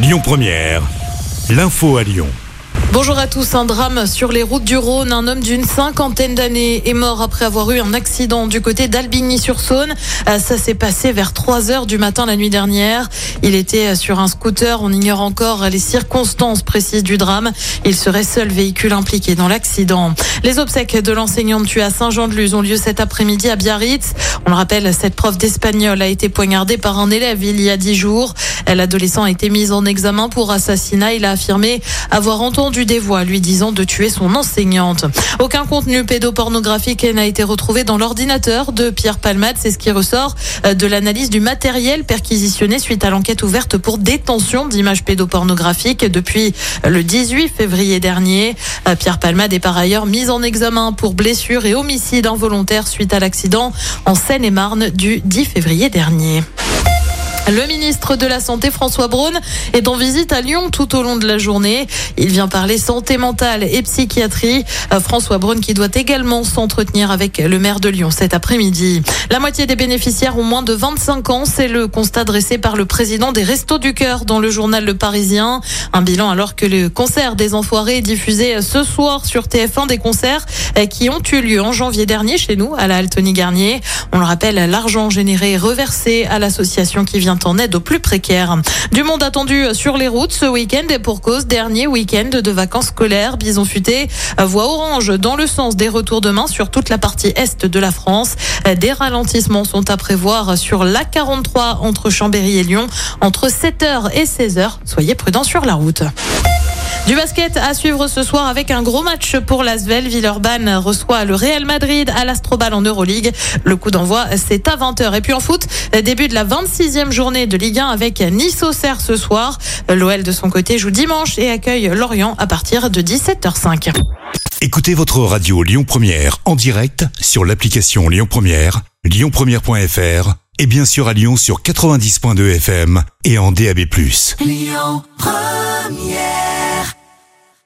Lyon Première, l'info à Lyon. Bonjour à tous. Un drame sur les routes du Rhône. Un homme d'une cinquantaine d'années est mort après avoir eu un accident du côté d'Albigny-sur-Saône. Euh, ça s'est passé vers 3 heures du matin la nuit dernière. Il était sur un scooter. On ignore encore les circonstances précises du drame. Il serait seul véhicule impliqué dans l'accident. Les obsèques de l'enseignante tuée à Saint-Jean-de-Luz ont lieu cet après-midi à Biarritz. On le rappelle, cette prof d'espagnol a été poignardée par un élève il y a dix jours. L'adolescent a été mis en examen pour assassinat. Il a affirmé avoir entendu des voix lui disant de tuer son enseignante. Aucun contenu pédopornographique n'a été retrouvé dans l'ordinateur de Pierre Palmade. C'est ce qui ressort euh, de l'analyse du matériel perquisitionné suite à l'enquête ouverte pour détention d'images pédopornographiques depuis le 18 février dernier. Euh, Pierre Palmade est par ailleurs mis en examen pour blessure et homicide involontaire suite à l'accident en Seine-et-Marne du 10 février dernier. Le ministre de la Santé, François Braun, est en visite à Lyon tout au long de la journée. Il vient parler santé mentale et psychiatrie. Euh, François Braun qui doit également s'entretenir avec le maire de Lyon cet après-midi. La moitié des bénéficiaires ont moins de 25 ans. C'est le constat dressé par le président des Restos du Cœur dans le journal Le Parisien. Un bilan alors que le concert des Enfoirés est diffusé ce soir sur TF1 des concerts euh, qui ont eu lieu en janvier dernier chez nous à la Altony Garnier. On le rappelle, l'argent généré est reversé à l'association qui vient en aide aux plus précaires. Du monde attendu sur les routes ce week-end et pour cause dernier week-end de vacances scolaires. Bison futé, voie orange dans le sens des retours demain sur toute la partie est de la France. Des ralentissements sont à prévoir sur l'A43 entre Chambéry et Lyon entre 7h et 16h. Soyez prudents sur la route. Du basket à suivre ce soir avec un gros match pour l'Asvel. Villeurbanne reçoit le Real Madrid à l'Astrobal en Euroleague. Le coup d'envoi, c'est à 20h. Et puis en foot, début de la 26e journée de Ligue 1 avec Nice-Auxerre ce soir. L'OL de son côté joue dimanche et accueille Lorient à partir de 17h05. Écoutez votre radio Lyon Première en direct sur l'application Lyon Première, lyonpremière.fr et bien sûr à Lyon sur 90.2 FM et en DAB+. Lyon Première